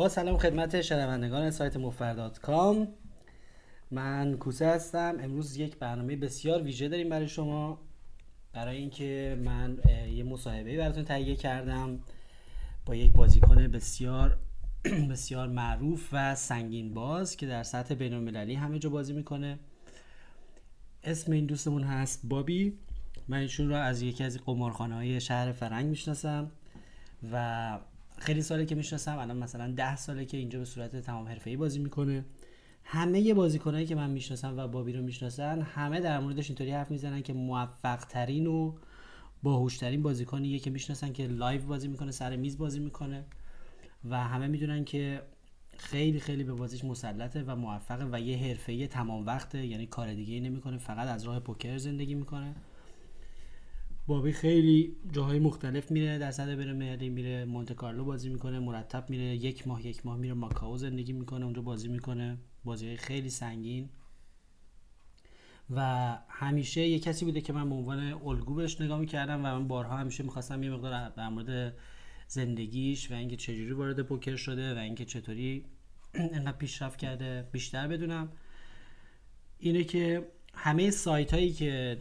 با سلام خدمت شنوندگان سایت مفردات کام. من کوسه هستم. امروز یک برنامه بسیار ویژه داریم برای شما. برای اینکه من یه مصاحبه براتون تهیه کردم با یک بازیکن بسیار بسیار معروف و سنگین باز که در سطح بین المللی همه جا بازی می‌کنه. اسم این دوستمون هست بابی. من ایشون رو از یکی از قمارخانه های شهر فرنگ می‌شناسم و خیلی ساله که می‌شناسم الان مثلا ده ساله که اینجا به صورت تمام حرفه‌ای بازی می‌کنه. همه بازیکنایی که من می‌شناسم و بابی رو می‌شناسن همه در موردش اینطوری حرف می‌زنن که موفق ترین و باهوشترین بازیکنیه که می‌شناسن که live بازی می‌کنه سر میز بازی می‌کنه و همه می‌دونن که خیلی خیلی به بازیش مسلطه و موفقه و یه حرفه تمام وقته یعنی کار دیگه نمی‌کنه فقط از راه پوکر زندگی می‌کنه. بابی خیلی جاهای مختلف میره در صد بره ملی میره مونت کارلو بازی می‌کنه مرتب میره یک ماه یک ماه میره ماکاو زندگی می‌کنه اونجا بازی می‌کنه. بازی خیلی سنگین. و همیشه یه کسی بوده که من به عنوان الگو بهش نگاه می‌کردم و من بارها همیشه می‌خواستم یه مقدار در مورد زندگیش و اینکه چجوری وارد پوکر شده و اینکه چطوری انقدر پیشرفت کرده بیشتر بدونم. اینه که همه سایت هایی که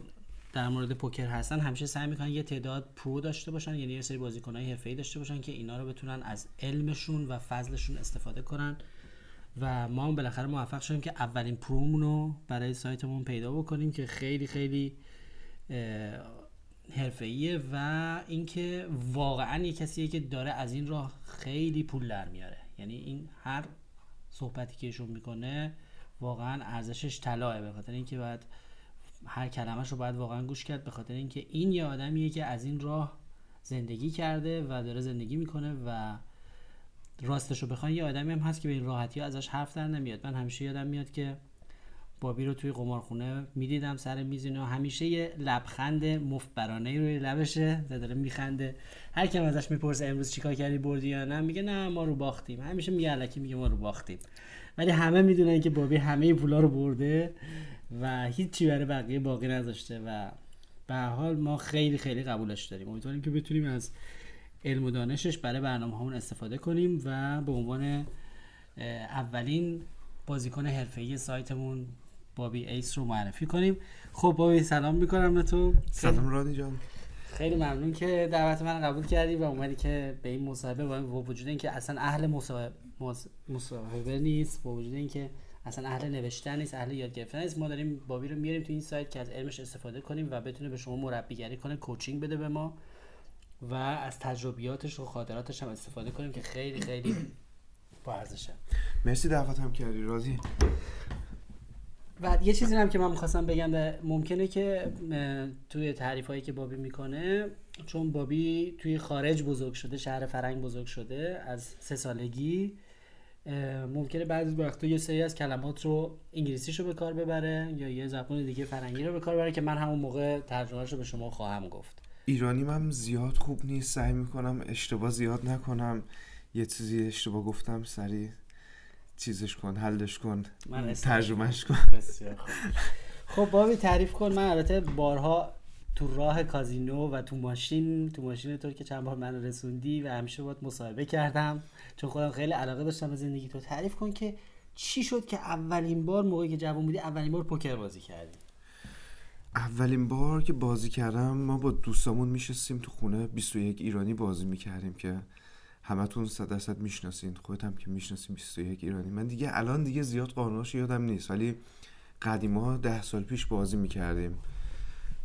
در مورد پوکر هستن همیشه سعی می‌کنن یه تعداد پرو داشته باشن یعنی یه سری بازیکنهای حرفه‌ای داشته باشن که اینا رو بتونن از علمشون و فضلشون استفاده کنن. و ما هم بالاخره موفق شدیم که اولین پرومون رو برای سایتمون پیدا بکنیم که خیلی خیلی حرفه‌ایه و اینکه واقعا یه کسیه که داره از این راه خیلی پول در میاره. یعنی این هر صحبتی که ایشون می‌کنه واقعا ارزشش طلاه به خاطر اینکه باید هر کلمهش رو باید واقعا گوش کرد به خاطر اینکه این یه آدمیه که از این راه زندگی کرده و داره زندگی می‌کنه و راستش رو بخوان یه آدمی هم هست که به این راحتی ازش حرف در نمیاد. من همیشه یادم میاد که بابی رو توی قمارخونه می‌دیدم سر میز اینا. همیشه یه لبخند مفبرانه روی لبشه و داره میخنده. هر کم ازش می‌پرسه امروز چیکار کردی بردی یا نه؟ میگه نه ما رو باختیم. همیشه میگه الکی میگه ما رو باختیم. ولی همه می‌دونن که بابی همه پولا رو برده و هیچی برای بقیه باقی نذاشته و به حال ما خیلی خیلی قبولش داریم. امیدواریم که بتونیم از علم و دانشش برای برنامه همون استفاده کنیم و به عنوان اولین بازیکن حرفه‌ای سایتمون بابی ایس رو معرفی کنیم. خب بابی سلام می‌کنم به تو. سلام رادی جان. خیلی ممنون که دعوت من قبول کردی و اومدی که به این مصاحبه با وجود اینکه اصلا اهل مصاحبه نیست با وجود اینکه اصلا اهل نوشتن نیست اهل یاد گرفتن نیست. ما داریم بابی رو میاریم تو این سایت که از علمش استفاده کنیم و بتونه به شما مربیگری کنه کوچینگ بده به ما و از تجربیاتش و خاطراتش هم استفاده کنیم که خیلی خیلی با ارزشه مرسی دعوت هم کردی. راضی؟ و یه چیزی هم که من می‌خواستم بگم ممکنه که توی تعریف هایی که بابی می‌کنه چون بابی توی خارج بزرگ شده شهر فرنگ بزرگ شده از سه سالگی ممکنه بعضی وقتا یه سری از کلمات رو انگلیسیشو به کار ببره یا یه زبان دیگه فرنگی رو به کار ببره که من همون موقع ترجمهش رو به شما خواهم گفت. ایرانی من زیاد خوب نیست. سعی می‌کنم اشتباه زیاد نکنم. یه چیزی اشتباه گفتم سری چیزش کن حلش کن ترجمهش کن. بسیار خوب. خب بابی تعریف کن. من البته بارها تو راه کازینو و تو ماشین تو ماشین تو که چند بار من رسوندی و همیشه باید مصاحبه کردم. چون خودم خیلی علاقه داشتم به زندگی تو. تعریف کن که چی شد که اولین بار موقعی که جوان بودی اولین بار پوکر بازی کردی؟ اولین بار که بازی کردم ما با دوستامون میشستیم تو خونه. 21 ایرانی بازی می‌کردیم که همتون صد درصد می‌شناسین. خودت هم که می‌شناسین 21 ایرانی. من دیگه الان دیگه زیاد قانوناش یادم نیست. ولی قدیما ده سال پیش بازی می‌کردیم.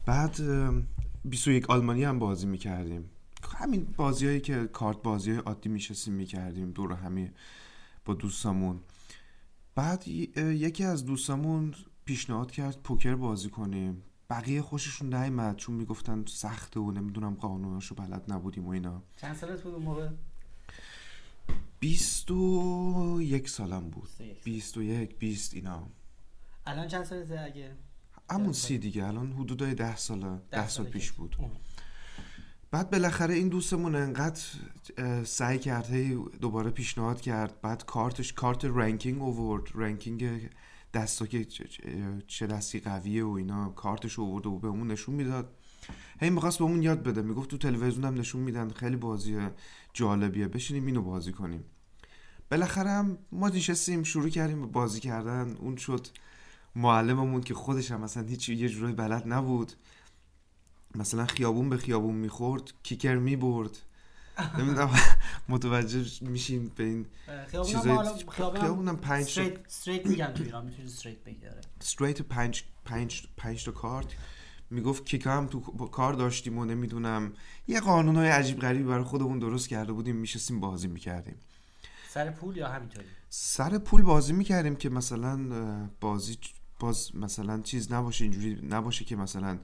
بعد 21 آلمانی هم بازی می‌کردیم. همین بازی هایی که کارت بازی های عادی میشستیم می‌کردیم دور همین با دوستامون. بعد یکی از دوستامون پیشنهاد کرد پوکر بازی کنیم. بقیه خوششون نیمد چون می‌گفتن سخته و نمی‌دونم قانوناشو بلد نبودیم و اینا. چند سالت بود اون موقع؟ بیست و یک سالم بود. بیست و یک بیست اینا. الان چند سالته اگه؟ همون سی دیگه الان حدودای ده سال ده, سال پیش بود. بعد بالاخره این دوستمون انقدر سعی کرد دوباره پیشنهاد کرد. بعد کارتش کارت ranking آورد ranking دستا که چه دستی قویه و اینا کارتش آورد و به اون نشون می‌داد. هی می‌خواست به اون یاد بده. می‌گفت تو تلویزیون هم نشون میدن. خیلی بازی جالبیه. بشینیم اینو بازی کنیم. بالاخره هم ما نشستیم شروع کردیم به بازی کردن. اون شد. معلممون که خودش هم مثلا هیچ یه جورایی بلد نبود. مثلا خیابون به خیابون می‌خورد کیکر می‌برد. نمی‌دونم متوجه میشیم به این خیابون چیزای هم حالا خیابون هم پنج استریت استریت میگن تو ایران می‌تونی استریت بگی آره. استریت پنج پنج پنج تا کارت. می‌گفت کیکا هم تو کار داشتیم و نمی‌دونم یه قانونهای عجیب غریبی برای خودمون درست کرده بودیم میشستیم بازی می‌کردیم. سر پول یا همینطوری؟ سر پول بازی می‌کردیم که مثلا بازی باز مثلا چیز نباشه اینجوری نباشه که مثلا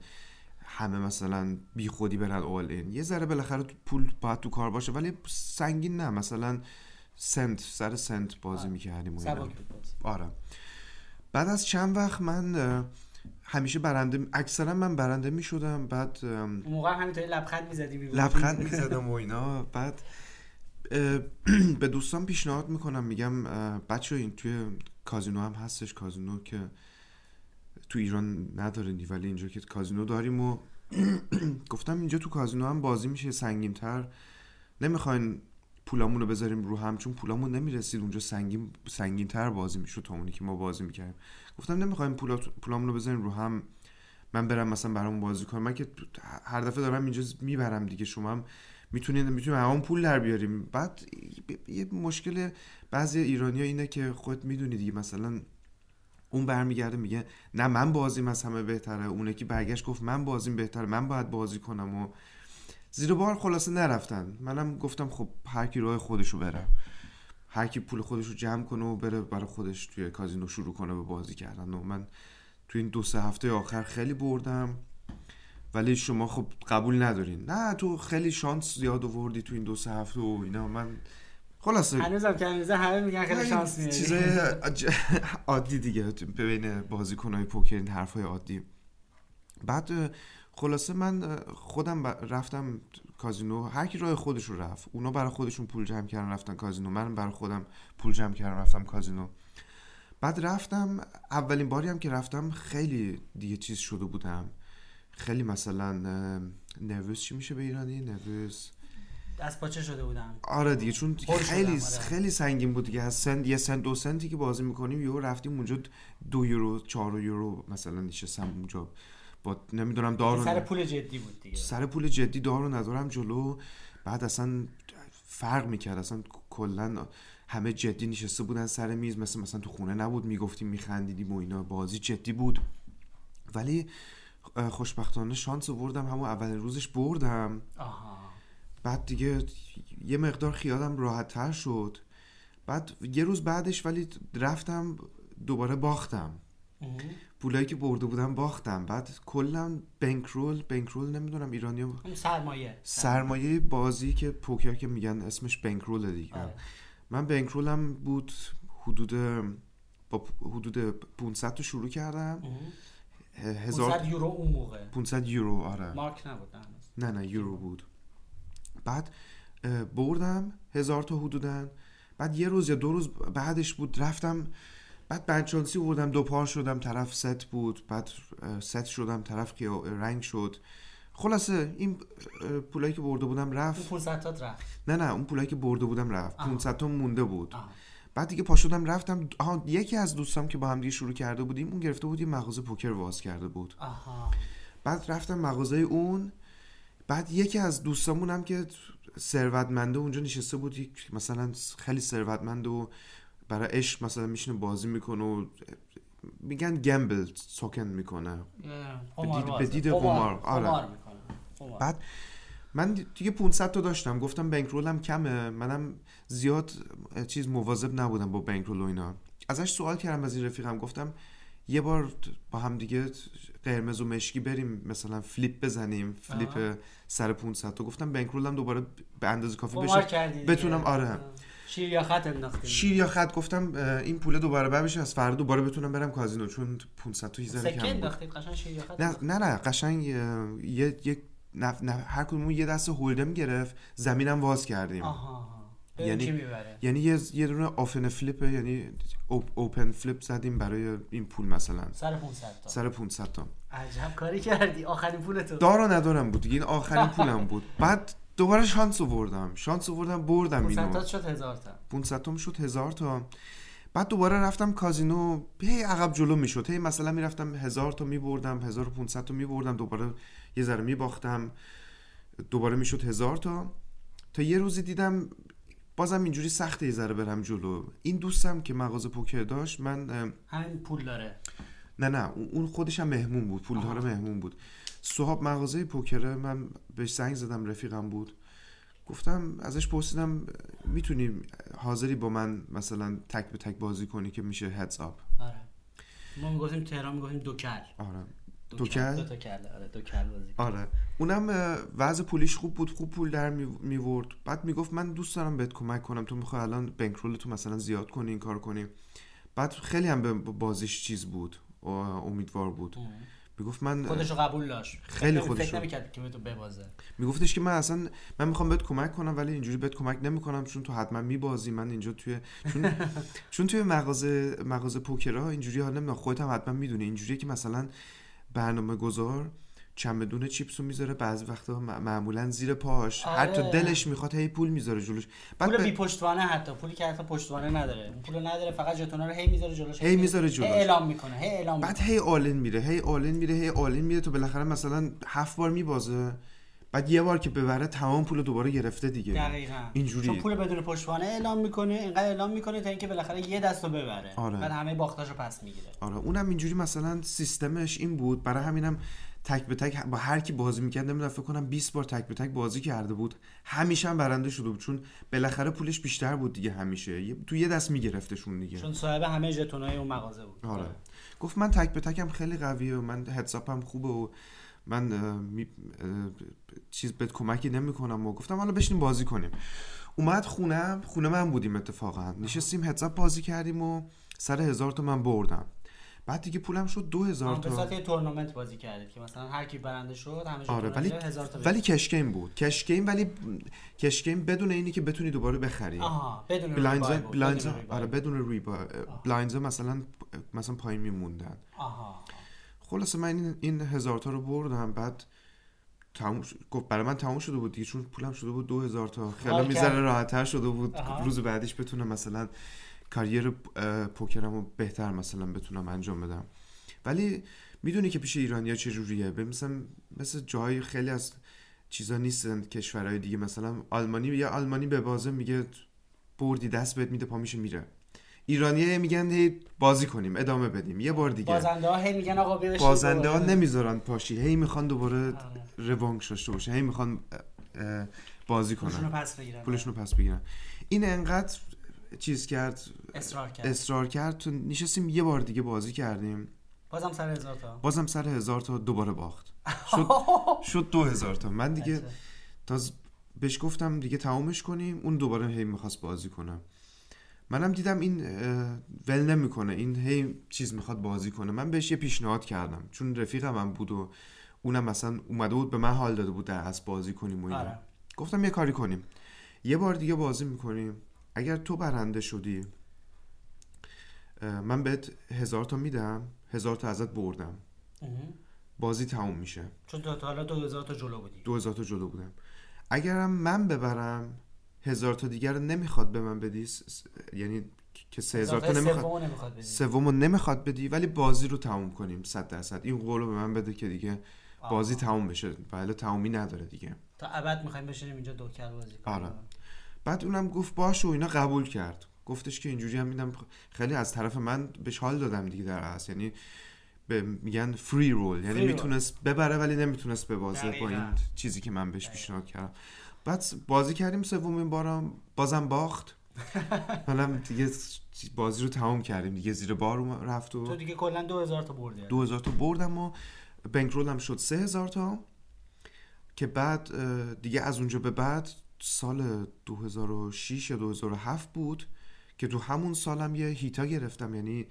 همه مثلا بی خودی برن اول این یه ذره بالاخره تو پول باید تو کار باشه ولی سنگین نه. مثلا سنت سر سنت بازی آره. می‌کردیم. آره. بعد از چند وقت من همیشه برنده اکثرا من برنده می‌شدم. بعد اون موقع هم همینطوری لبخند می‌زدی لبخند می‌زدم و اینا. بعد به دوستان پیشنهاد می‌کنم. میگم بچه این توی کازینو هم هستش. کازینو که تو ایران نداره ولی اینجا که کازینو داریم و گفتم اینجا تو کازینو هم بازی میشه سنگین تر نمی‌خواین پولامون رو بذاریم رو هم چون پولامون نمی‌رسید. اونجا سنگین سنگین تر بازی می‌شد تا اونی که ما بازی می‌کردیم. گفتم نمی‌خوایم پولا پولامون رو بذاریم رو هم. من برم مثلا برامون بازی کنم. من که هر دفعه دارم اینجا می‌برم دیگه. شما هم می‌تونید می‌تونیم همون پول در بیاریم. بعد یه مشکل بعضی ایرانی اینه که خود می‌دونی دیگه. مثلا اون برمیگرده میگه نه من بازیم از همه بهتره. اونه که برگشت گفت من بازیم بهتره. من باید بازی کنم و زیر بار خلاصه نرفتن. منم گفتم خب هر کی راه خودشو بره. هر کی پول خودشو جمع کنه و بره برای خودش توی کازینو شروع کنه به بازی کردن. و من تو این دو سه هفته آخر خیلی بردم. ولی شما خب قبول ندارین. نه تو خیلی شانس زیاد آوردی تو این دو سه هفته و اینا. من خلاصه. هنوزم که همه میگن خیلی شانس میاری. چیزای عادی دیگه بین بازیکنهای پوکر این حرفای عادی. بعد خلاصه من خودم رفتم کازینو. هر کی راه خودش رو رفت. اونا برای خودشون پول جمع کردن رفتن کازینو. من برای خودم پول جمع کردم رفتم کازینو. بعد رفتم اولین باری هم که رفتم خیلی دیگه چیز شده بودم. خیلی مثلا نروس چی میشه به ایرانی؟ نروس. از پاچه شده بودم آره دیگه چون خیلی آره. خیلی سنگین بود دیگه. از سنت یه سنت دو سنتی که بازی می‌کنیم یهو رفتیم اونجا دو یورو چهار یورو مثلا نشستم اونجا. با نمی‌دونم دارو سر پول جدی بود دیگه. سر پول جدی دارو ندارم جلو. بعد اصلا فرق می‌کرد. اصلا کلا همه جدی نشسته بودن سر میز. مثل مثلا تو خونه نبود. می‌گفتیم میخندیدیم و اینا. بازی جدی بود. ولی خوشبختانه شانس آوردم. همون اولین روزش بردم. آها. بعد دیگه یه مقدار خیالم راحت تر شد. بعد یه روز بعدش ولی رفتم دوباره باختم. پولایی که برده بودم باختم. بعد کلا بنکرول بنکرول نمی‌دونم ایرانی اون سرمایه. سرمایه بازی که پوکر که میگن اسمش بنکرول دیگه. آره. من بنکرولم بود حدود با حدود 500 تا شروع کردم. هزار 500 یورو اون موقع. 500 یورو آره. مارک نبود. نه نه یورو بود. بعد بردم هزار تا حدودن. بعد یه روز یا دو روز بعدش بود رفتم بعد بنچانسی بردم دو پار شدم طرف ست بود. بعد ست شدم طرف که رنگ شد. خلاصه این پولایی که برده بودم اون رفت. 500 تات رفت. نه نه اون پولایی که برده بودم رفت. آها. 500 تا مونده بود. آها. بعد دیگه پا شدم رفتم. آها یکی از دوستام که با هم دیگه شروع کرده بودیم اون گرفته بود یه مغازه پوکر واز کرده بود. آها. بعد رفتم مغازه اون. بعد یکی از دوستامونم که ثروتمنده اونجا نشسته بود یک مثلا خیلی ثروتمند و برای عشق مثلا میشینه بازی می‌کنه و میگن گمبل سوکن می‌کنه. به دید قمار. آره. بعد من دیگه 500 تا داشتم گفتم بنکرولم کمه منم زیاد چیز مواظب نبودم با بنکرول و اینا ازش سوال کردم از این رفیقم گفتم یه بار با هم دیگه قرمز و مشکی بریم مثلا فلیپ بزنیم فلیپ آها. سر 500 تا گفتم بنکرولم دوباره به اندازه کافی بشه. بتونم- آره. آه. شیر یا خط انداختیم شیر یا خط گفتم این پول دوباره بر بشه از فردا دوباره بتونم برم کازینو چون 500 تا یه ذره سکه کم انداختیم قشنگ شیر یا خط نه. نه نه قشنگ یه یه نه, نه هر کدومون یه دست هولدم گرفت زمینم واز کردیم آها. یعنی- می‌بره؟ یعنی یه یه دونه آفن فلیپ یعنی اوپ- اوپن فلیپ زدیم برای این پول مثلا. سر 500 تا. سر 500 تا. عجب کاری کردی. آخرین پول تو. دارا ندارم بود دیگه این آخرین پولم بود. بعد دوباره شانس آوردم. شانس آوردم بردم 500 اینو تا شد هزار تا. 500 تا شد هزار تا. بعد دوباره رفتم کازینو. هی عقب جلو می‌شد. هی مثلا می‌رفتم هزار تا میبردم 1500 تا میبردم دوباره یه ذره میباختم. دوباره می‌شد هزار تا. تا یه روزی دیدم بازم اینجوری سخته یه ذره برم جلو. این دوستم که مغازه پوکر داشت من همین پول داره. نه نه اون- خودش هم مهمون بود پولدار مهمون بود. صحاب مغازه پوکره من بهش زنگ زدم رفیقم بود. گفتم ازش پرسیدم می‌تونی حاضری با من مثلا تک به تک بازی کنی که میشه هدز آپ آره. ما می‌گفتیم تهران می‌گفتیم دوکل آره. دو دوکل؟ دو تا کله آره دوکل بازی کن. آره. اونم وضع پولیش خوب بود خوب پول در میورد. بعد می‌گفت من دوست دارم بهت کمک کنم. تو می‌خوای الان بنکرول تو مثلا زیاد کنی این کار کنی. بعد خیلی هم به بازیش چیز بود امیدوار بود. ام. می‌گفت من خودشو قبول داشت. خیلی خودشو. فکر نمی‌کرد که تو ببازه. میگفتش که من اصلا من می‌خوام بهت کمک کنم ولی اینجوری بهت کمک نمی‌کنم چون تو حتما میبازی. من اینجا توی چون چون توی مغازه مغازه پوکرها اینجوری ها نمی‌دونم. خودت هم حتما می‌دونی. اینجوریه که مثلا برنامه گذار چمدون chips رو می‌ذاره بعضی وقتا معمولا زیر پاش. آره. هر تو دلش می‌خواد هی پول می‌ذاره جلوش. بعد پول بی پشتوانه حتی. پولی که حتی پشتوانه نداره. پولو نداره فقط ژتونا رو هی می‌ذاره جلوش. هی می‌ذاره جلوش. هی اعلام می‌کنه. هی اعلام بعد می‌کنه. هی all in میره هی all in میره هی all in میره تو بالاخره مثلا هفت بار میبازه. بعد یه بار که ببره تمام پول دوباره گرفته دیگه. دقیقاً. اینجوری. چون پول بدون پشتوانه اعلام می‌کنه اینقدر اعلام می‌کنه تا اینکه بالاخره یه دستو ببره. آره. بعد همه باختاشو پس می‌گیره. آره. اونم اینجوری مثلا سیستمش این بود. برای همینم تک به تک با هر کی بازی می‌کرد نمی‌دونم فکر کنم 20 بار تک به تک بازی کرده بود. همیشه هم برنده شده بود. چون بالاخره پولش بیشتر بود دیگه همیشه. یه- تو یه دست میگرفتشون دیگه. چون صاحب همه ژتونای اون مغازه بود. آره. گفت من تک به تکم خیلی قویه و من هدساپم خوبه و من می- چیز بهت کمکی نمی‌کنم و گفتم حالا بشینیم بازی کنیم. اومد خونه خونه من بودیم اتفاقا. نشستیم heads-up بازی کردیم و سر هزار تا من بردم. بعد دیگه پولم شد دو هزار به تا. صورت یه تورنمنت بازی کردید که مثلا هر کی برنده شد همه آره ولی تا ولی cash game بود. cash game ولی cash game بدون اینی که بتونی دوباره بخری. آها بدون بدون rebuy آره. بدون rebuy blinds مثلا مثلا پایین میموندن. آها. خلاصه من این, این هزار تا رو بردم بعد تموم شد- گفت برای من تموم شده بود دیگه چون پولم شده بود دو هزار تا خیلی می‌ذاره. راحتتر شده بود. آها. روز بعدیش بتونم مثلا کاریر پوکرم رو بهتر مثلا بتونم انجام بدم. ولی می‌دونی که پیش ایرانیا چجوریه به مثلا مثل جای خیلی از چیزا نیستن کشورهای دیگه. مثلا آلمانی یا آلمانی به بازه میگه بردی دست بهت میده پا میشه میره. ایرانیه میگن هی بازی کنیم ادامه بدیم. یه بار دیگه. بازنده ها هی میگن آقا بیا بازنده ها. نمی‌ذارن پاشی. هی می‌خوان دوباره آره. روانک داشته باشه. هی می‌خوان بازی کنن. پس بگیرن. پولشون رو پس بگیرن. این انقدر چیز کرد اصرار کرد. اصرار کرد. تو نشستیم یه بار دیگه بازی کردیم. بازم سر هزار تا. بازم سر هزار تا دوباره باخت. شد شد دو هزار تا. من دیگه. تاز بهش گفتم دیگه تمامش کنیم. اون دوباره هی می‌خواست بازی کنه. منم دیدم این ول نمی‌کنه. این هی چیز می‌خواد بازی کنه. من بهش یه پیشنهاد کردم. چون رفیقم هم بود و اونم مثلا اومده بود به من حال داده بود در از بازی کنیم و اینا. آره. گفتم یه کاری کنیم. یه بار دیگه بازی می‌کنیم. اگر تو برنده شدی من بهت هزار تا میدم هزار تا ازت بردم. بازی تموم میشه. چون تا حالا دو هزار تا جلو بودی. دو هزار تا جلو بودم. اگرم من ببرم هزار تا دیگر رو نمی‌خواد به من بدی. س- یعنی که سه هزار تا نمی‌خواد. سومو نمی‌خواد بدی. سومو نمی‌خواد بدی ولی بازی رو تموم کنیم صد درصد. این قول رو به من بده که دیگه بازی. تموم بشه. بله تمومی نداره دیگه. تا ابد می‌خوایم بشینیم اینجا دوکل بازی کنیم. آره. بعد اونم گفت باش و اینا قبول کرد. گفتش که اینجوری هم میدم. خیلی از طرف من بهش حال دادم دیگه در اصل یعنی به میگن فری رول یعنی. می‌تونست ببره ولی نمی‌تونست ببازه با. این چیزی که من بهش پیشنهاد کردم. بعد بازی کردیم سومین بارم بازم باخت. حالا دیگه بازی رو تمام کردیم. دیگه زیر بار رفت تو و دیگه کلا دو هزار تا بردی. دو هزار تا بردم و بنکرولم شد سه هزار تا. که بعد دیگه از اونجا به بعد سال 2006 یا 2007 بود که تو همون سالم یه هیتا گرفتم. یعنی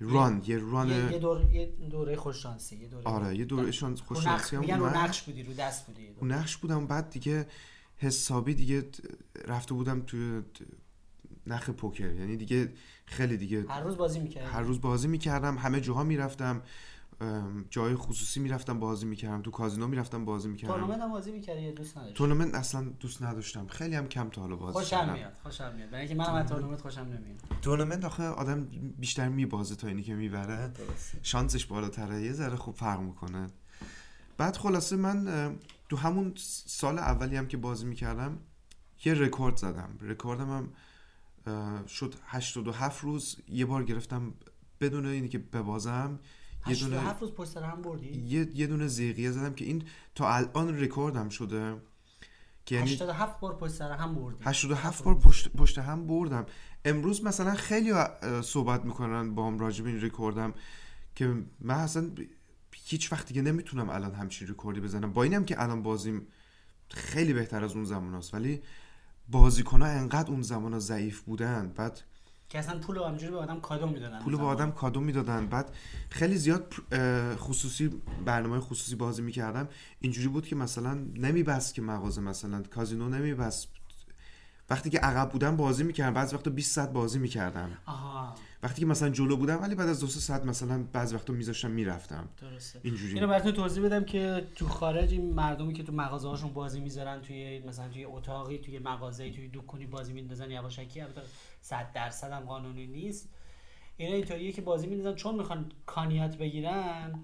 ران یه ران یه, دور یه دوره خوششانسی یه دوره آره یه دوره شانس خوششانسی هم میگن رو اومد. نقش بودی رو دست بودی یه رو. نقش بودم. بعد دیگه حسابی دیگه رفته بودم توی نخ پوکر. یعنی دیگه خیلی دیگه هر روز بازی می‌کردی؟ هر روز بازی می‌کردم. همه جاها می‌رفتم. جای خصوصی می‌رفتم بازی می‌کردم. تو کازینو می‌رفتم بازی می‌کردم. تورنمنت هم بازی می‌کردی دوست نداشتی؟ تورنمنت اصلا دوست نداشتم. خیلی هم کم تا حالا بازی خوشم میاد خوشم میاد. برای اینکه منم از تورنمنت خوشم نمیاد. تورنمنت آخه آدم بیشتر میبازه تا اینی که می‌بره. شانسش بالاتره. یه ذره خوب فرق می‌کنه. بعد خلاصه من تو همون سال اولی هم که بازی می‌کردم یه رکورد زدم. رکوردم هم شد 87 روز یه بار گرفتم بدون اینی که ببازم. یه دونه 87 روز پشت هم بردی؟ یه, یه دونه زیقیه زدم که این تا الان رکوردم شده. که یعنی 87 بار پشت سر هم بردی. 87 بار پشت, پشت هم بردم. امروز مثلا خیلی صحبت می‌کنن با هم راجب این رکوردم که من اصلا هیچ وقت دیگه نمی‌تونم الان همچین رکوردی بزنم. با اینم که الان بازیم خیلی بهتر از اون زمان هست ولی بازیکنها انقدر اون زمان ضعیف بودن بعد که اصلا پول رو همجوری به آدم کادو می‌دادن. پول به آدم کادو می‌دادن. بعد خیلی زیاد خصوصی برنامه خصوصی بازی می‌کردم. اینجوری بود که مثلا نمیبست که مغازه مثلا کازینو نمیبست. وقتی که عقب بودم بازی می‌کردم بعضی وقتا 20 ساعت بازی می‌کردم آها. وقتی که مثلا جلو بودم ولی بعد از دو سه ساعت مثلا بعضی وقتا میذاشتم می‌رفتم. درسته. اینجوری اینو براتون توضیح بدم که تو خارج این مردمی که تو مغازه هاشون بازی می‌ذارن توی مثلا توی اتاقی توی مغازه توی دکونی بازی میندازن یواشکی البته 100 درصد هم قانونی نیست. اینا اینطوریه که بازی میندازن. چون می‌خوان کانیات بگیرن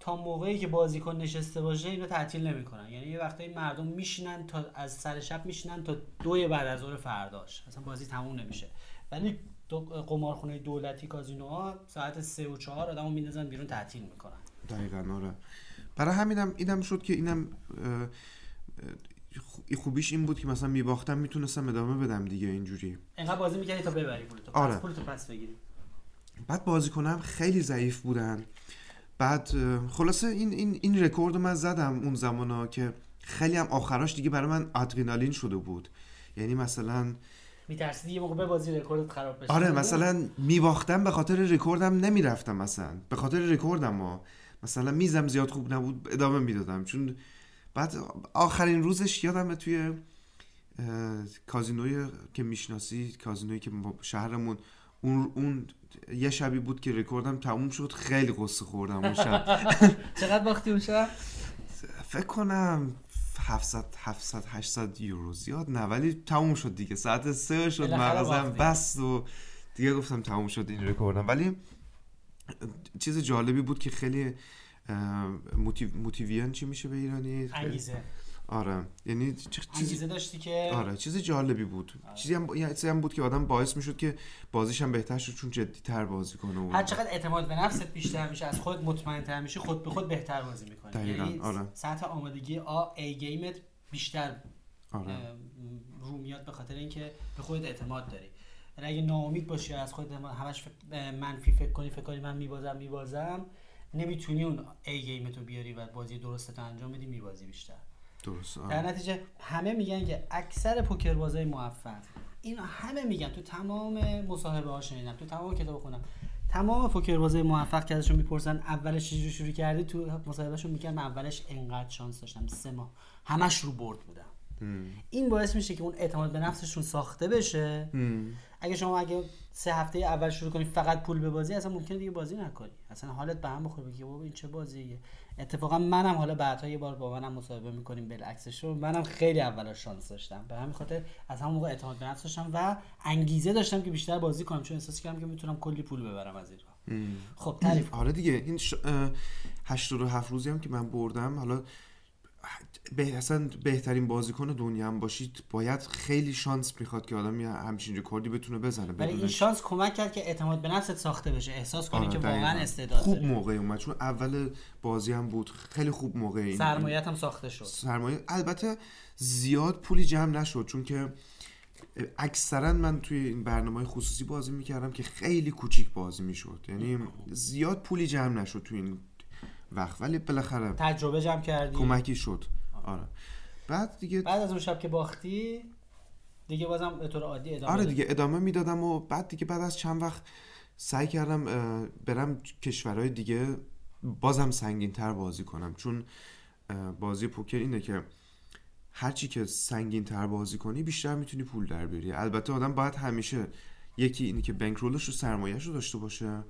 تا موقعی که بازیکن نشسته باشه اینو تعطیل نمی‌کنن. یعنی یه وقتایی مردم میشینن تا از سر شب میشینن تا دوی بعد از ظهر فرداش. اصلا بازی تموم نمیشه. ولی دو- قمارخونه دولتی کازینوها ساعت سه و چهار آدمو میندازن بیرون تعطیل می‌کنن. دقیقا آره. برای همینم اینم شد که اینم خوبیش این بود که مثلا میباختم می‌تونستم ادامه بدم دیگه اینجوری. انقدر بازی می‌کردی تا ببری پولتو آره. پس پولتو پس بگیری. بعد بازیکنم خیلی ضعیف بودن. بعد خلاصه این این این رکورد من زدم اون زمانا که خیلی هم آخراش دیگه برای من آدرنالین شده بود. یعنی مثلا میترسیدی یه موقع به بازی رکوردت خراب بشه. آره مثلا میباختم به خاطر رکوردم نمی‌رفتم مثلا. به خاطر رکوردم ها. مثلا میزم زیاد خوب نبود ادامه می‌دادم. چون بعد آخرین روزش یادمه توی کازینوی که می‌شناسی کازینویی که ما شهرمون اون اون یه شبی بود که رکوردم تموم شد خیلی قصه خوردم اون شب. چقدر باختی اون شب؟ فکر کنم 700 700 800 یورو زیاد نه ولی تموم شد دیگه. ساعت سه شد بالاخره مغازم. بست و دیگه گفتم تموم شد این رکوردم ولی چیز جالبی بود که خیلی موتیو موتیویان چی میشه به ایرانی؟ انگیزه. آره. یعنی چ- چیز انگیزه داشتی که آره چیز جالبی بود. چیزی هم چیزی هم بود که آدم باعث می‌شد که بازیش هم بهتر شد چون جدی تر بازی کنه و هر چقدر اعتماد به نفست بیشتر میشه از خود مطمئن تر میشه خود به خود بهتر بازی می‌کنی. دقیقاً، یعنی آره. سطح آمادگی آ ای گیمت بیشتر آره. رو میاد به خاطر اینکه به خودت اعتماد داری. ولی اگه ناامید باشی از خودت همش منفی فکر کنی فکر کنی من میبازم میبازم نمی‌تونی اون ای گیمتو بیاری و بازی درستتو انجام بدی میبازی بیشتر. درست در. نتیجه همه میگن که اکثر پوکر بازای موفق این همه میگن تو تمام مصاحبه ها شنیدم تو تمام کتاب خوندم تمام پوکر بازای موفق که ازشون می‌پرسن اولش چجوری شروع کردی تو مصاحبهشون میگن اولش انقدر شانس داشتم سه ماه همش رو برد بودم. این باعث میشه که اون اعتماد به نفسشون ساخته بشه. اگه شما اگه سه هفته اول شروع کنی فقط پول به بازی اصلا ممکنه دیگه بازی نکنی. اصلا حالت به هم بخوره بگی بابا این چه بازیه؟ اتفاقا منم حالا بعدها یه بار با منم مصاحبه می‌کنیم بالعکسش رو. منم خیلی اول شانس داشتم. به همین خاطر از همون موقع اعتماد به نفس داشتم و انگیزه داشتم که بیشتر بازی کنم چون احساس کردم که می‌تونم کلی پول ببرم از این. خب تعریف کن. آره دیگه. این ش... اه، 87 روزی هم که من بردم حالا به... اصلا بهترین بازیکن دنیا هم باشید باید خیلی شانس می‌خواد که آدم یه همچین رکوردی بتونه بزنه ولی این شانس کمک کرد که اعتماد به نفست ساخته بشه احساس کنی آره، که. واقعا استعداد خوب داری موقع اومد چون اول بازی هم بود خیلی خوب موقع این. سرمایت هم ساخته شد. سرمایه البته زیاد پولی جمع نشد چون که اکثرا من توی این برنامه خصوصی بازی می‌کردم که خیلی کوچیک بازی می‌شد. یعنی زیاد پولی جمع نشد توی این وقت. ولی بالاخره تجربه جمع کردی. کمکی شد. آره. بعد دیگه بعد از اون شب که باختی دیگه بازم به طور عادی ادامه آره. دیگه ادامه می‌دادم و بعد دیگه بعد از چند وقت سعی کردم برم کشورهای دیگه بازم سنگین تر بازی کنم. چون بازی پوکر اینه که هرچی که سنگین تر بازی کنی بیشتر می‌تونی پول در بیاری. البته آدم باید همیشه یکی اینه که بنکرولش رو سرمایهش رو داشته باشه.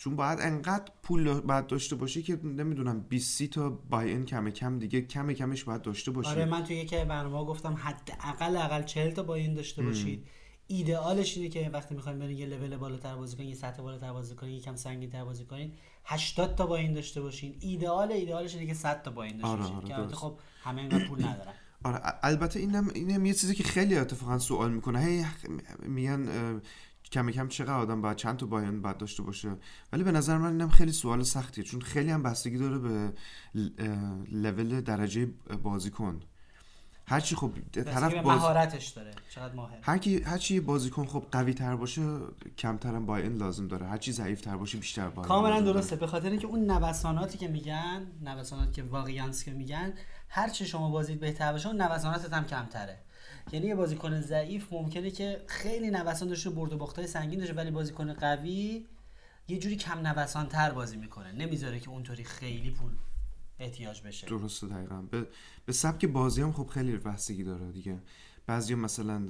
چون باید انقدر پول باید داشته باشی که نمی‌دونم 20 30 تا بای این کم کم دیگه کم کمش باید داشته باشی. آره من توی یکی برنامه گفتم حداقل اقل 40 تا با این داشته باشید ایدئالش اینه که وقتی می‌خواین برین یه لول بالاتر بازی کنین یه سطح بالاتر بازی کنین یکم سنگین تر بازی کنین 80 تا با این داشته باشین. ایدئال ایدئالش اینه که 100 تا با این داشته آره، باشین. آره، که البته. خب همه اینقدر پول ندارن. آره البته اینم اینم یه چیزی که خیلی اتفاقا سوال می‌کنه. هی میگن کم کم چقدر آدم باید چند تا بایان باید داشته باشه. ولی به نظر من اینم خیلی سوال سختیه چون خیلی هم بستگی داره به لول درجه بازیکن. هرچی خب طرف باز مهارتش داره چقدر ماهر هر کی هر چی بازیکن خب قوی تر باشه کمتر هم باین لازم داره. هر چی ضعیف تر باشه بیشتر باین کاملا. درسته. به خاطر اینکه اون نوساناتی که میگن نوسانات که واقعیانس که میگن هر چی شما بازیت بهتر باشه اون نوساناتت هم کمتره. یعنی یه بازیکن ضعیف ممکنه که خیلی نوسان داشته برد و باختای سنگین داشته ولی بازیکن قوی یه جوری کم نوسان تر بازی می‌کنه. نمی‌ذاره که اونطوری خیلی پول احتیاج بشه. درسته دقیقا. به, به سبک بازی هم خب خیلی بستگی داره دیگه. بعضی مثلا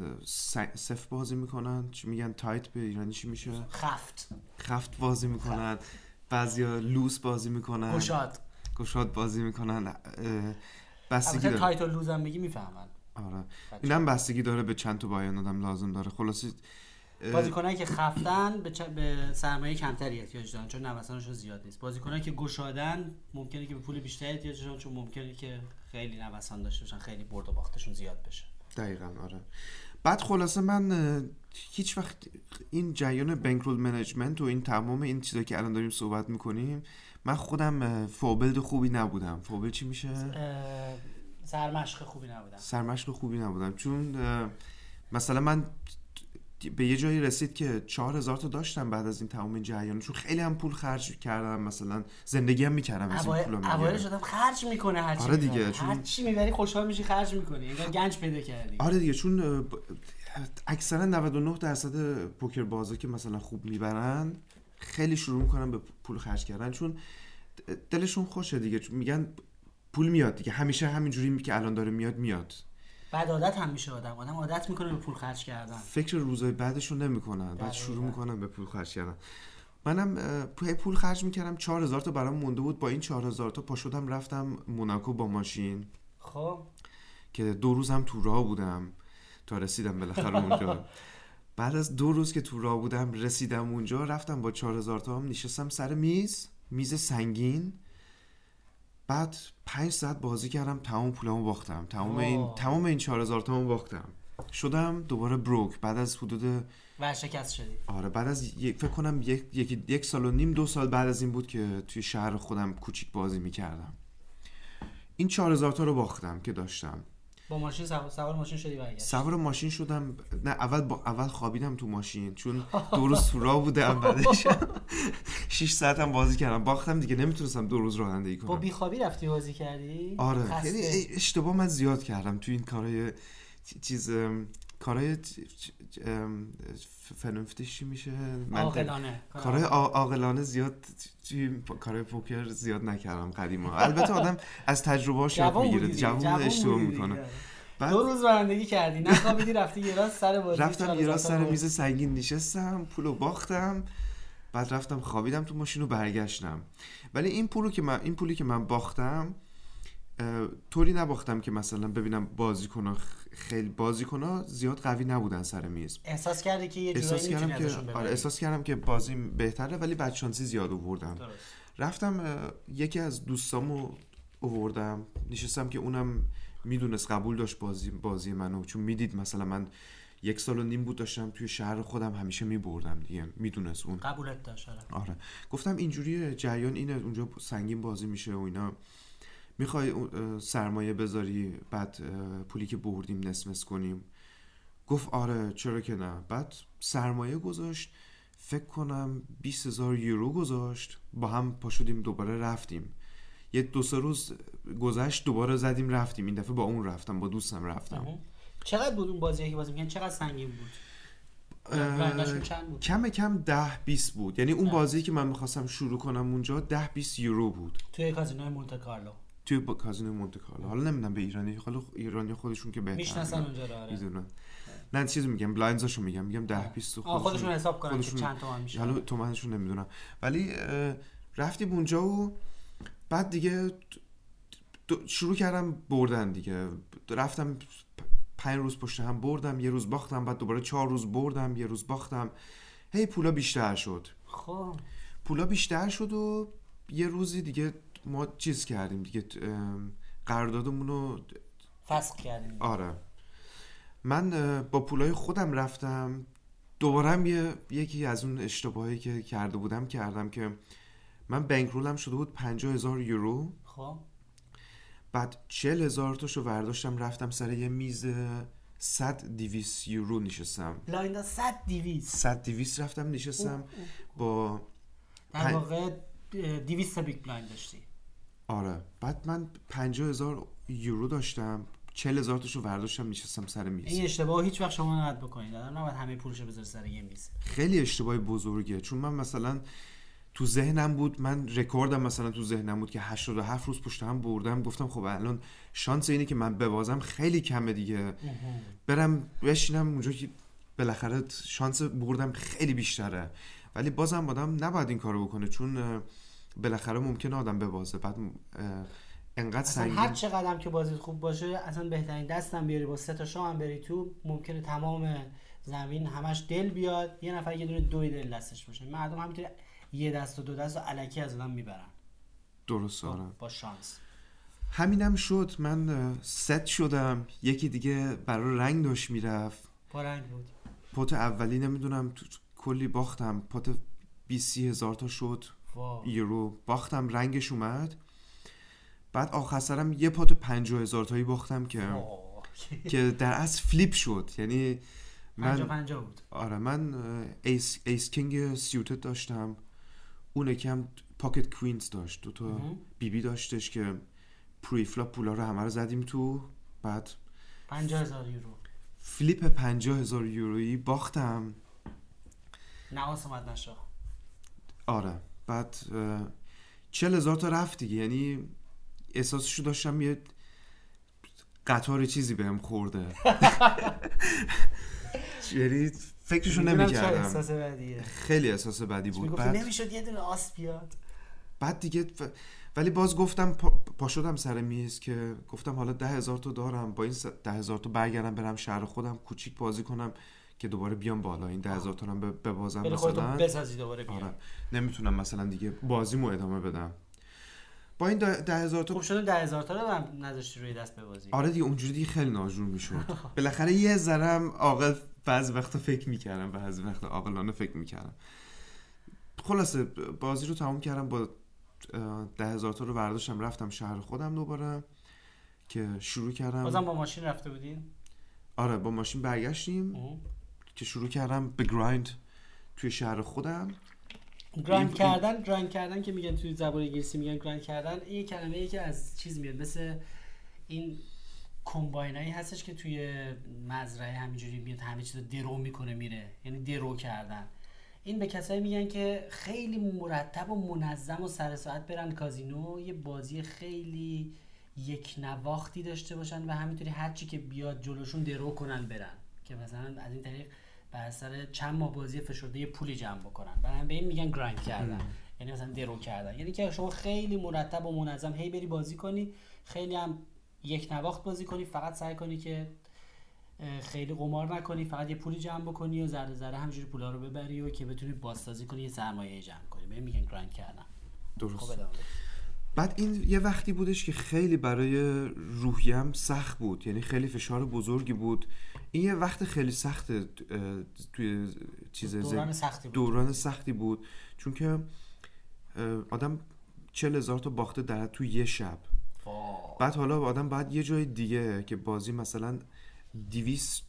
سفت بازی می‌کنن چی میگن tight به ایرانی چی میشه؟ سفت. سفت بازی می‌کنن. بعضیا loose بازی می‌کنن. گشاد. گشاد بازی می‌کنن. بستگی داره. tight و loose هم بگی می‌فهمن. آره. اینم بستگی داره به چند تا buy-in آدم لازم داره. خلاصه بازیکنایی که خفتن به, چ... به سرمایه کمتری احتیاج دارن چون نوسانشون زیاد نیست. بازیکنایی که گشادن ممکنه که به پول بیشتری احتیاج دارن چون ممکنه که خیلی نوسان داشته باشن خیلی برد و باختشون زیاد بشه. دقیقا آره. بعد خلاصه من هیچ وقت این جریان بنکرول منیجمنت و این تمام این چیزا که الان داریم صحبت می‌کنیم من خودم فوبلد خوبی نبودم. فوبل چی میشه؟ سرمشق خوبی نبودن سرمشق خوبی نبودم. چون مثلا من به یه جایی رسید که چهار هزار تا داشتم بعد از این تمام این جریان. چون خیلی هم پول خرج کردم مثلا زندگی هم می‌کردم از این اوایل پول اوایل شدم خرج می‌کنه هر چی آره دیگه، می‌بری. چون- هر چی می‌بری خوشحال میشی خرج می‌کنی. انگار گنج پیدا کردی. آره دیگه چون اکثرا 99 درصد پوکر بازا که مثلا خوب می‌برن خیلی شروع می‌کنن به پول خرج کردن. چون دلشون خوشه دیگه. چون میگن پول میاد دیگه. همیشه همینجوری که الان داره میاد میاد. بعد عادت هم میشه آدم. آدم عادت می‌کنه به پول خرج کردن. فکر روزای بعدشون نمی‌کنن. بعد. شروع می‌کنن به پول خرج کردن. منم پول پول خرج می‌کردم. 4000 تا برام مونده بود. با این 4000 تا پا شدم رفتم موناکو با ماشین. خب. که دو روز هم تو راه بودم تا رسیدم بالاخره اونجا. بعد از دو روز که تو راه بودم رسیدم اونجا رفتم با 4000 تا هم نشستم سر میز. میز سنگین. بعد پنج ساعت بازی کردم تمام پولمو باختم. تمام این واو. تمام این 4000 تا باختم. شدم دوباره بروک بعد از حدود ورشکست شدی. آره بعد از یک فکر کنم یک, یک, یک سال و نیم دو سال بعد از این بود که توی شهر خودم کوچیک بازی می‌کردم. این 4000 تا رو باختم که داشتم. با ماشین سوار, سوار ماشین شدی برگشت سوار ماشین شدم. نه اول با اول خوابیدم تو ماشین چون دو روز تو راه بودم بعدش 6 ساعت هم بازی کردم. باختم دیگه نمی‌تونستم دو روز رانندگی با کنم. بیخوابی رفتی بازی کردی؟ آره. یعنی اشتباه من زیاد کردم تو این کارهای چیز کارهای چ- چ- ام، ف- فنفتش چی میشه؟ عاقلانه کارهای عاقلانه زیاد کارهای پوکر زیاد نکردم قدیما. البته آدم از تجربهاش یاد می‌گیره جوون اشتباه می‌کنه. بعد دو روز رانندگی کردی نخوابیدی رفتی یه راست سر بازی رفتم یه راست سر میز سنگین نشستم پولو باختم بعد رفتم خوابیدم تو ماشین و برگشتم. ولی این پولو که من این پولی که من باختم طوری نباختم که مثلا ببینم بازیکن‌ها خیلی بازیکن‌ها زیاد قوی نبودن سر میز. احساس کردی که یه احساس کردم که آره احساس کردم که بازیم بهتره ولی بعد شانسی زیاد آوردم. رفتم یکی از دوستامو اووردم نشستم که اونم می‌دونست قبول داشت بازی بازی منو. چون می‌دید مثلا من یک سال و نیم بود داشتم توی شهر خودم همیشه میبردم دیگه. می‌دونست اون. قبولت داشت آره. آره. گفتم اینجوری جریان اینه اونجا سنگین بازی میشه و اینا. می‌خوای سرمایه بذاری بعد پولی که بردیم نصف کنیم. گفت آره چرا که نه. بعد سرمایه گذاشت. فکر کنم 20 هزار یورو گذاشت. با هم پا شدیم دوباره رفتیم. یه دو سه روز گذشت دوباره زدیم رفتیم. این دفعه با اون رفتم با دوستم رفتم. چقدر بود اون بازی که بازی می‌کنن چقدر سنگین بود؟ کم کم ده 20 بود. یعنی اون. بازی که من می‌خواستم شروع کنم اونجا ده 20 یورو بود. توی کازینوی مونته کارلو. توی با کازینو مونته کارلو. حالا نمی‌دونم به ایرانی حالا ایرانی خودشون که بهتر می‌شناسن اونجا رو آره. می‌دونن. نه چیز میگم blinds اشو میگم. میگم ده بیست تو آه، خودشون حساب کنن که خودشون- چند تومن میشه. حالا تومنشون نمی‌دونم. ولی رفتیم اونجا و بعد دیگه شروع کردم بردن دیگه. رفتم پنج روز پشت هم بردم یه روز باختم بعد دوباره چهار روز بردم یه روز باختم. هی پولا بیشتر شد. خب. پولا بیشتر شد و یه روزی دیگه ما چیز کردیم دیگه قراردادمون رو فسخ کردیم. آره. من با پولای خودم رفتم. دوباره هم یه یکی از اون اشتباهی که کرده بودم کردم که من bankroll م شده بود 50 هزار یورو. خب. بعد 40 هزار تاشو برداشتم رفتم سر یه میز 100 200 یورو نشستم. blind 100 200 100 200 رفتم نشستم. با در واقع 200 تا big blind داشتی. آره. بعد من 50 هزار یورو داشتم. 40 هزار تاشو برداشتم نشستم سر میز. این اشتباه هیچ وقت شما نباید بکنید. آدم نباید همه پولشو بذاره سر یه میز. خیلی اشتباه بزرگه. چون من مثلا تو ذهنم بود من رکوردم مثلا تو ذهنم بود که 87 روز پشت هم بردم. گفتم خب الان شانس اینه که من ببازم. خیلی کمه دیگه. برم بشینم اونجا که بالاخره شانس بردم خیلی بیشتره. ولی بازم آدم نباید این کارو بکنه. چون بالاخره ممکنه آدم ببازه. بعد انقدر سنگین. هر چقدر که بازیت خوب باشه اصلا بهترین دستم بیاری با سه تا شام هم بری تو ممکنه تمام زمین همش دل بیاد. یه نفر یه دونه دوی دل دستش باشه. مردم همینطوری یه دست و دو دست و علکی از آدم می‌برن. درست آره. با شانس. همینم شد. من ست شدم. یکی دیگه برای رنگ داشت می‌رفت. با رنگ بود. پات اولی نمی‌دونم تو کلی باختم. پات 20 هزار تا شد. یورو باختم رنگش اومد. بعد آخر سرم یه پات 50 هزار تایی باختم که. که در اصل flip شد. یعنی پنجا من پنجا بود. آره من ace, ace king suited داشتم. اون یکم pocket queens داشت. دو تا مهم. بی بی داشتش که preflop پولا رو همه رو زدیم تو. بعد پنجا هزار یورو. flip 50 هزار یورویی باختم. نه آس اومد نه شاه آره. بعد چل هزار تا رفت دیگه؟ یعنی احساسشو داشتم یه قطار چیزی بهم خورده. یعنی فکرشو نمی‌کردم. خیلی احساس بدی بود. بعد نمی‌شد یه دونه آس بیاد. بعد دیگه ف- ولی باز گفتم پا, پا شدم سر میز که گفتم حالا ده هزار تا دارم با این ده هزار تا برگردم برم شهر خودم کوچیک بازی کنم. که دوباره بیام بالا. این ده هزار تا رو هم ب- ببازم بری خودتو مثلا بسازی دوباره بیاد آره. نمی‌تونم مثلا دیگه بازیمو ادامه بدم. با این ده ده هزار تا خوب شده ده هزار تا رو هم نذاشتی روی دست ببازی آره دیگه اونجوری دیگه خیلی ناجور می‌شد. بالاخره یه ذرم عاقل بعضی وقتا فکر می‌کردم بعضی وقتا عاقلانه فکر می‌کردم. خلاصه بازی رو تمام کردم با ده هزار تا رو برداشتم رفتم شهر خودم دوباره که شروع کردم. بازم با ماشین رفته بودین؟ آره با ماشین برگشتیم. اوه. که شروع کردم به grind توی شهر خودم. grind این- کردن grind کردن که میگن توی زبان انگلیسی میگن grind کردن این کلمه ای که از چیز میاد مثل این کمباینایی هستش که توی مزرعه همینجوری میاد همه چیز رو درو می‌کنه میره. یعنی درو کردن. این به کسایی میگن که خیلی مرتب و منظم و سر ساعت برن کازینو یه بازی خیلی یک نواختی داشته باشن و همینطوری هرچی که بیاد جلوشون درو کنن برن. که مثلا از این طریق بر اثر چند ماه بازی فشرده یه پولی جمع بکنن. برای به این میگن گرایند کردن. یعنی مثلا درو کردن. یعنی که شما خیلی مرتب و منظم هی بری بازی کنی خیلی هم یک نواخت بازی کنی فقط سعی کنی که خیلی قمار نکنی فقط یه پولی جمع بکنی و ذره ذره همجوری پولا رو ببری و که بتونی بازسازی کنی یه سرمایه جمع کنی. به این میگن گرایند کردن. درست. خب. بعد این یه وقتی بودش که خیلی برای روحیم سخت بود. یعنی خیلی فشار بزرگی بود. این یه وقت خیلی سخت توی چیز دوران سختی بود. دوران سختی بود. چون که آدم چل هزار تا باخته در تو یه شب. واه. بعد حالا آدم باید یه جای دیگه که بازی مثلا دیویس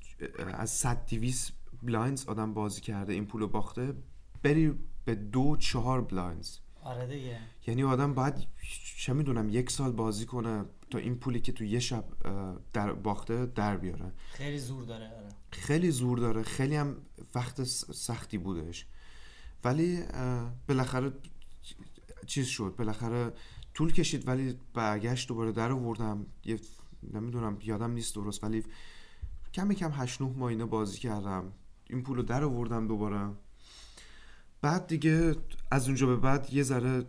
از صد دیویس blinds آدم بازی کرده این پولو باخته بری به دو چهار blinds آره دیگه. یعنی آدم باید چه می‌دونم یک سال بازی کنه تا این پولی که تو یه شب در باخته در بیاره. خیلی زور داره آره. خیلی زور داره. خیلی هم وقت سختی بودش. ولی بالاخره چیز شد. بالاخره طول کشید ولی برگشت دوباره در آوردم. یه نمی‌دونم یادم نیست درست ولی کم کم 8 9 ماه بازی کردم. این پولو در آوردم دوباره. بعد دیگه از اونجا به بعد یه ذره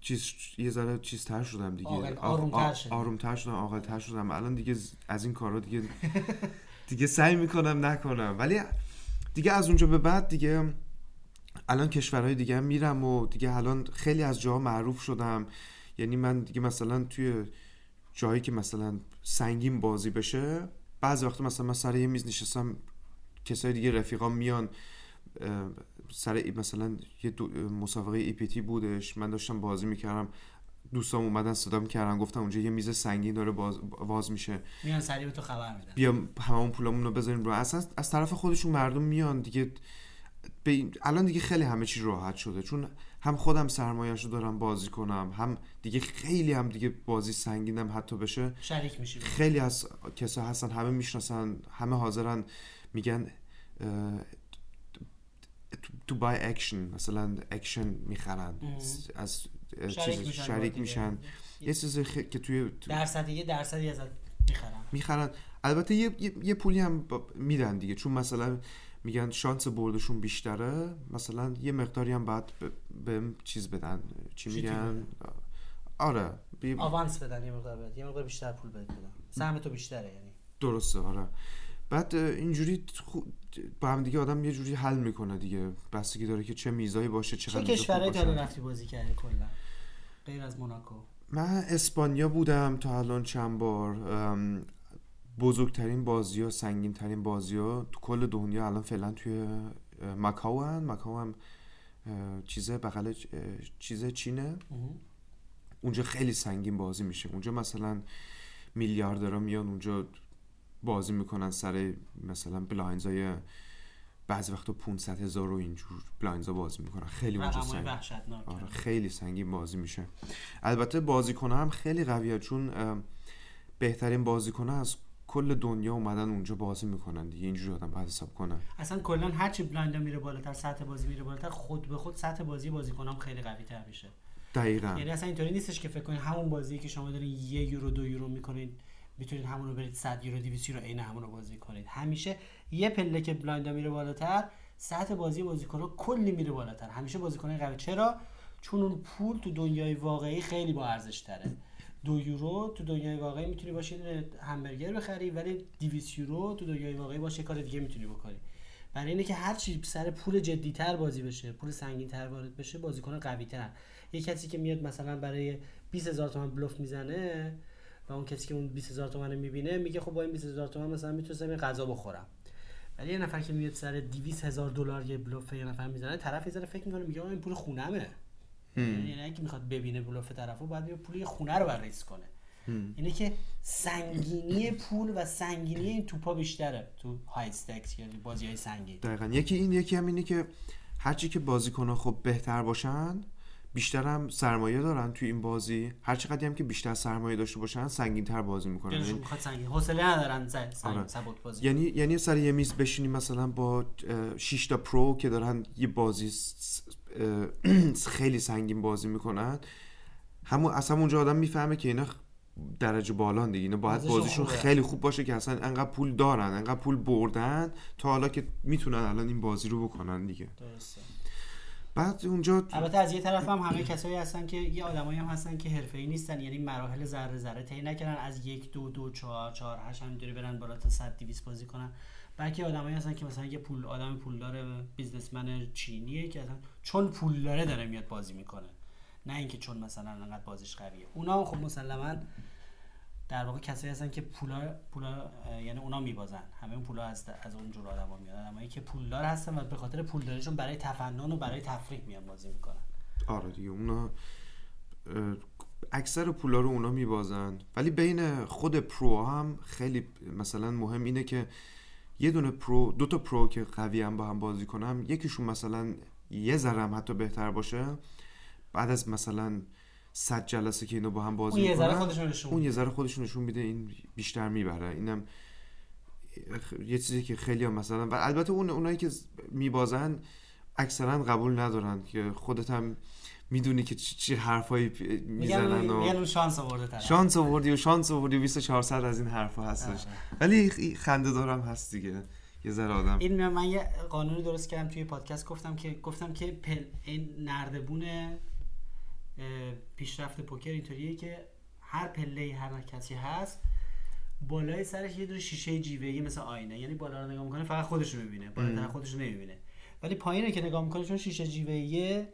چیز یه ذره چیز تر شدم دیگه. عاقل- آ- آرومتر آ- شدی. آرومتر شدم عاقل تر شدم. الان دیگه از این کارا دیگه دیگه سعی می‌کنم نکنم. ولی دیگه از اونجا به بعد دیگه الان کشورهای دیگه هم میرم و دیگه الان خیلی از جاها معروف شدم. یعنی من دیگه مثلا توی جایی که مثلا سنگین بازی بشه بعضی وقتا مثلا من سر یه میز نشستم کسای دیگه رفیقام میان سر مثلا یه مسابقه ای پی تی بودش. من داشتم بازی می‌کردم. دوستام اومدن صدام کردن گفتم اونجا یه میز سنگین داره باز, باز میشه. میان سریع به تو خبر میدن. بیام هممون پولامون رو بذاریم رو. اصلا از طرف خودشون مردم میان دیگه. به الان دیگه خیلی همه چی راحت شده. چون هم خودم سرمایه‌اش رو دارم بازی کنم هم دیگه خیلی هم دیگه بازی سنگینم حتی بشه. شریک میشی. خیلی از کسا هستن همه می‌شناسن همه حاضرن میگن to buy action مثلا اکشن می‌خرن. از شریک چیز میشن شریک. میشن. یه چیزی که توی تو- درصدی یه درصدی ازت می‌خرم می‌خرن. البته یه, یه, یه پولی هم با- میدن دیگه. چون مثلا میگن شانس بردشون بیشتره. مثلا یه مقداری هم بعد به چیز بدن. چی میگن؟ آره. بی- آوانس بدن یه مقدار بهت. یه مقدار بیشتر پول بدن. سهم تو بیشتره یعنی. درسته آره. بعد اینجوری با هم دیگه آدم یه جوری حل می‌کنه دیگه. بستگی داره که چه میزایی باشه چه چقدر خوب کشورهای. الان رفتی بازی کردی کلا؟ غیر از موناکو. من اسپانیا بودم تا الان چند بار. بزرگترین بازی ها سنگین ترین بازی ها تو کل دنیا الان فعلا توی مکاو هن. مکاو هم چیزه بغل چیزه چینه. اونجا خیلی سنگین بازی میشه. اونجا مثلا میلیاردرها میان اونجا بازی می‌کنن سر مثلا blinds ای بعضی وقتا 500 هزار و اینجور blinds ا بازی می‌کنن. خیلی اونجا وحشتناک. آره خیلی سنگین بازی میشه. البته بازیکنه هم خیلی قویه چون بهترین بازیکنه از کل دنیا اومدن اونجا بازی می‌کنن دیگه. اینجوری آدم باید حساب کنن اصلا کلا هر چی blind میره بالاتر سطح بازی میره بالاتر خود به خود سطح بازی بازیکنام خیلی قوی تر میشه. دقیقا. یعنی اصلا اینطوری نیستش که فکر کنید همون بازی که شما دارین یه یورو دو یورو می‌کنید می‌تونید همون رو برید 100 یورو 200 یورو عین همون رو بازی کنید. همیشه یه پله که blind میره بالاتر سطح بازی بازیکن کلی میره بالاتر. همیشه بازیکن قوی چرا؟ چون اون پول تو دنیای واقعی خیلی با ارزش تره. دو یورو تو دنیای واقعی می‌تونی باشه همبرگر بخری ولی 200 یورو تو دنیای واقعی باشه کار دیگه می‌تونی بکنی. برای اینه که هر چی سر پول جدیتر بازی بشه پول سنگینتر وارد بشه بازیکن قویتر. یه کسی که میاد مثلا برای 20000 تومان بلوف می‌زنه و اون کسی که اون 20000 تومان رو می‌بینه میگه خب با این 20000 تومان مثلا می‌تونستم یه غذا بخورم. ولی یه نفر که میاد سر 200000 دلار یه بلوف یه نفر می‌زنه طرف یه ذره فکر می‌کنه میگه این پول خونمه. یعنی اگه می‌خواد ببینه بلوف طرفو باید بیا پول یه خونه رو بررسی کنه. اینه که سنگینی پول و سنگینی این توپا بیشتره تو های استکس یعنی بازی های سنگین. دقیقا. یکی این یکی هم اینه که هرچی که بازیکنها خب بهتر باشن بیشتر هم سرمایه دارن توی این بازی. هر چقدر هم که بیشتر سرمایه داشته باشن سنگین تر بازی می‌کنن. یعنی می‌خواد سنگین. حوصله ندارن سنگ آره. سبک بازی. یعنی یعنی سر یه میز بشینی مثلا با 6 تا پرو که دارن یه بازی خیلی سنگین بازی می‌کنن. همون اصلا اونجا آدم می‌فهمه که اینا درجه بالان دیگه. اینا باید بازیشون. خیلی خوب باشه که اصلا انقدر پول دارن انقدر پول بردن تا حالا که می‌تونن الان این بازی رو بکنن دیگه. درسته. بعد اونجا البته از یه طرف هم همه کسایی هستن که یه آدمایی هم هستن که حرفه‌ای نیستن یعنی مراحل ذره ذره طی نکردن. از یک دو دو چهار چهار هشت همینطوری برن بالا تا 100 200 بازی کنن. بلکه آدمایی هستن که مثلا یه پول آدم پولدار بیزنسمن چینیه که اصلا چون پول داره داره میاد بازی می‌کنه. نه اینکه چون مثلا انقدر بازیش قویه. اونا خب مسلما در واقع کسایی هستن که پولا پولا یعنی اونا میبازن. همه اون پولا از از اون جور آدما میاد آدمایی که پولدار هستن و به خاطر پولداریشون برای تفنن و برای تفریح میان بازی می‌کنن. آره دیگه اونا اکثر پولا رو اونا میبازن. ولی بین خود pro هم خیلی مثلا مهم اینه که یه دونه pro دو تا pro که قوی هم با هم بازی کنم یکیشون مثلا یه ذره هم حتی بهتر باشه. بعد از مثلا صد جلسه که اینو با هم بازی اون می‌کنن اون یه ذره خودشون نشون میده این بیشتر می‌بره. اینم یه چیزی که خیلی هم مثلا و البته اون اونایی که میبازن اکثرا قبول ندارن که خودت هم می‌دونی که چی, چی حرفایی می‌زنن میگن و میگن شانس آورده شانس آوردی و شانس آوردی و 2400 از این حرفا هستش. آره. ولی خنده دارم هست دیگه. یه ذره آدم این من یه قانونی درست کردم توی پادکست. گفتم که گفتم که پل این نردبون پیشرفت پوکر اینطوریه که هر پله هر کسی هست بالای سرش یه دونه شیشه جیوه‌ای مثل آینه. یعنی بالا رو نگاه می‌کنه فقط خودش رو می‌بینه. بالاتر. خودش رو نمی‌بینه. ولی پایین رو که نگاه می‌کنه چون شیشه جیوه‌ایه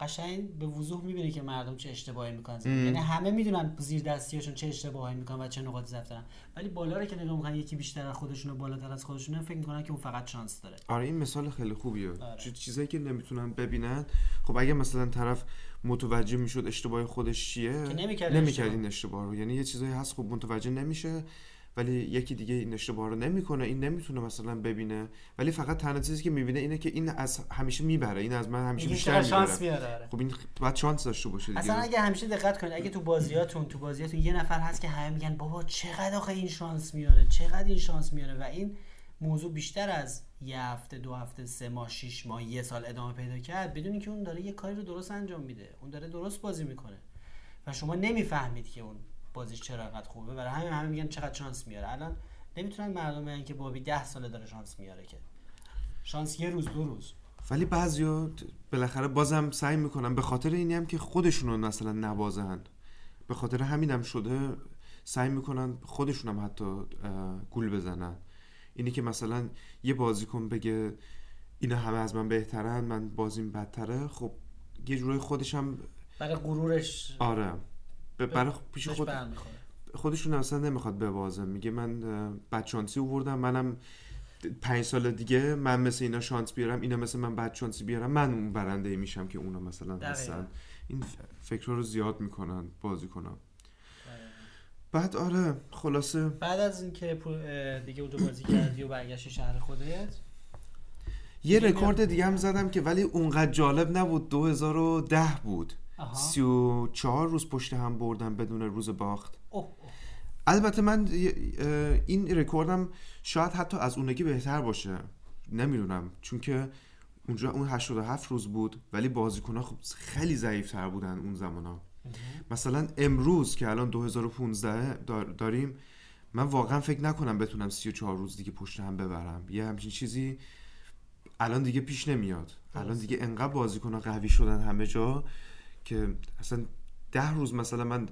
قشنگ به وضوح می‌بینه که مردم چه اشتباهی می‌کنن. یعنی همه می‌دونن زیر دستیاشون چه اشتباهی می‌کنن و چه نقاط ضعف دارن. ولی بالا رو که نگاه می‌کنن یکی بیشتر از خودشونه بالاتر از خودشونه فکر می‌کنن که اون فقط شانس داره. آره این مثال خیلی خوبیه. آره. چیز- چیزایی که نمی‌تونن ببینن. خب اگه مثلا طرف متوجه می‌شد اشتباه خودش چیه نمی‌کرد. این اشتباه رو. یعنی یه چیزایی هست خب متوجه نمیشه. ولی یکی دیگه این اشتباه رو نمی‌کنه این نمی‌تونه مثلا ببینه. ولی فقط تنها چیزی که می‌بینه اینه که این از همیشه می‌بره این از من همیشه بیشتر شانس می‌بره. میاره آره. خب این باید شانس داشته باشه دیگه. اصلا اگه همیشه دقت کنید اگه تو بازیاتون تو بازیاتون یه نفر هست که همه میگن بابا چقدر آخه این شانس میاره چقدر این شانس میاره. و این موضوع بیشتر از یه هفته دو هفته سه ماه شیش ماه یه سال ادامه پیدا کرد بدونی که اون داره یه کاری رو درست انجام میده. اون داره درست بازی می‌کنه. و شما نمی‌فهمید که اون بازیش چرا انقدر خوبه؟ برای همین همه میگن چقدر شانس میاره. الان نمی‌تونن مردم بگن که بابی ده ساله داره شانس میاره که. شانس یه روز دو روز. ولی بعضیا بالاخره بازم سعی می‌کنن. به خاطر اینی هم که خودشونو مثلا نبازن به خاطر همین هم شده سعی می‌کنن خودشون هم حتی گول بزنن. اینی که مثلا یه بازیکن بگه اینا همه از من بهترن من بازیم بدتره خب یه جورای خودش هم برای غرورش. آره. برای پیش خود خودشون اصلا نمی‌خواد ببازه. میگه من اه، بدشانسی آوردم. منم پنج سال دیگه من مثل اینا شانس بیارم اینا مثل من بدشانسی بیارم من اون برنده میشم که اونا مثلا. هستن. این ف- فکرها رو زیاد می‌کنن بازی کنن. بعد آره خلاصه. بعد از اینکه دیگه اونجا بازی کردی و برگشتی شهر خودت؟ یه رکورد. دیگه هم زدم که ولی اونقدر جالب نبود. 2010 بود. آها 34 روز پشت هم بردم بدون روز باخت. اوه اوه. البته من این رکوردم شاید حتی از اونگی بهتر باشه. نمی‌دونم. چون که اونجا اون 87 روز بود ولی بازیکنها خب خیلی ضعیفتر بودن اون زمان مثلا امروز که الان 2015 دار- داریم من واقعا فکر نکنم بتونم 34 روز دیگه پشت هم ببرم. یه همچین چیزی الان دیگه پیش نمیاد. الان. دیگه انقدر بازیکنها قوی شدن همه جا. که اصلا ده روز مثلا من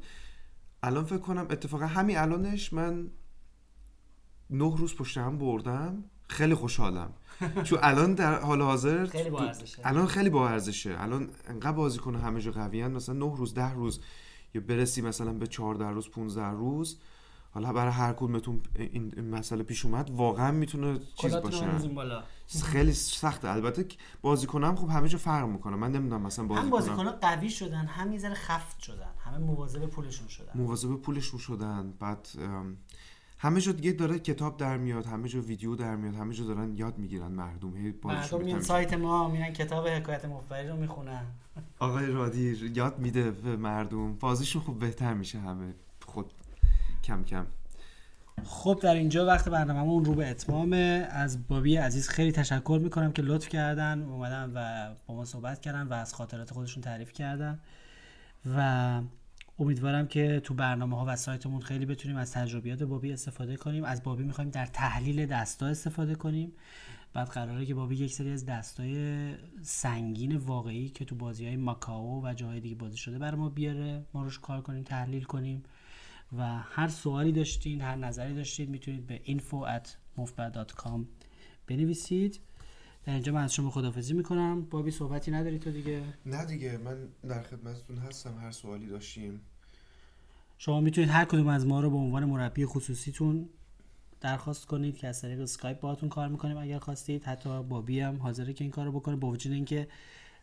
الان فکر کنم اتفاقا همین الانش من نه روز پشت هم بردم. خیلی خوشحالم. چون الان در حال حاضر خیلی با. الان خیلی با ارزشه الان انقدر بازیکن همه جا قوی مثلا نه روز ده روز. یا برسی مثلا به 14 روز 15 روز. حالا برای هر کدومتون این این مسئله پیش اومد واقعا می‌تونه چیز باشه. خیلی سخته. البته بازیکنم خب همه جا فرق می‌کنه. من نمی‌دونم مثلا هم بازیکنم بازیکن قوی شدن هم یه ذره خفت شدن همه مواظب پولشون شدن. مواظب پولشون شدن. بعد همه جا دیگه داره کتاب در میاد همه جا ویدیو در میاد همه جا دارن یاد می‌گیرن مردم. هی مردم میان سایت ما میرن کتاب حکایت مفبری رو می‌خونن. آقای رادی یاد میده به مردم. بازیشون خوب بهتر میشه همه. خود کم کم. خب در اینجا وقت برنامه‌مون رو به اتمامه. از بابی عزیز خیلی تشکر می‌کنم که لطف کردن اومدن و با ما صحبت کردن و از خاطرات خودشون تعریف کردن. و امیدوارم که تو برنامه ها و سایتمون خیلی بتونیم از تجربیات بابی استفاده کنیم. از بابی می‌خوایم در تحلیل دستا استفاده کنیم. بعد قراره که بابی یک سری از دستای سنگین واقعی که تو بازی های ماکاو و جاهای دیگه بازی شده برای ما بیاره. ما روش کار کنیم تحلیل کنیم. و هر سوالی داشتین هر نظری داشتید می‌تونید به info at بنویسید. در اینجا من از شما خدافزی می‌کنم. بابی صحبتی نداری تو دیگه؟ نه دیگه من در خدمتتون هستم هر سوالی داشتیم. شما می‌تونید هر کدوم از ما رو به عنوان مربی خصوصیتون درخواست کنید که از طریق اسکایپ باهاتون کار می‌کنیم اگر خواستید. حتی بابی هم حاضره که این کارو بکنه با وجود اینکه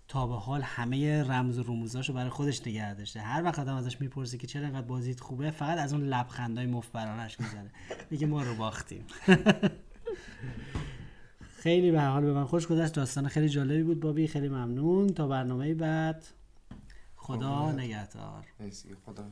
تا به حال همه رمز و رموزاشو برای خودش نگه داشته. هر وقت آدم ازش می‌پرسه که چرا انقدر بازیت خوبه فقط از اون لبخندای مفبرانش می‌زنه. میگه ما رو باختیم. خیلی به حال به من خوش گذشت. داستان خیلی جالبی بود بابی. خیلی ممنون. تا برنامه بعد. خدا. نگهدار. مرسی. خدا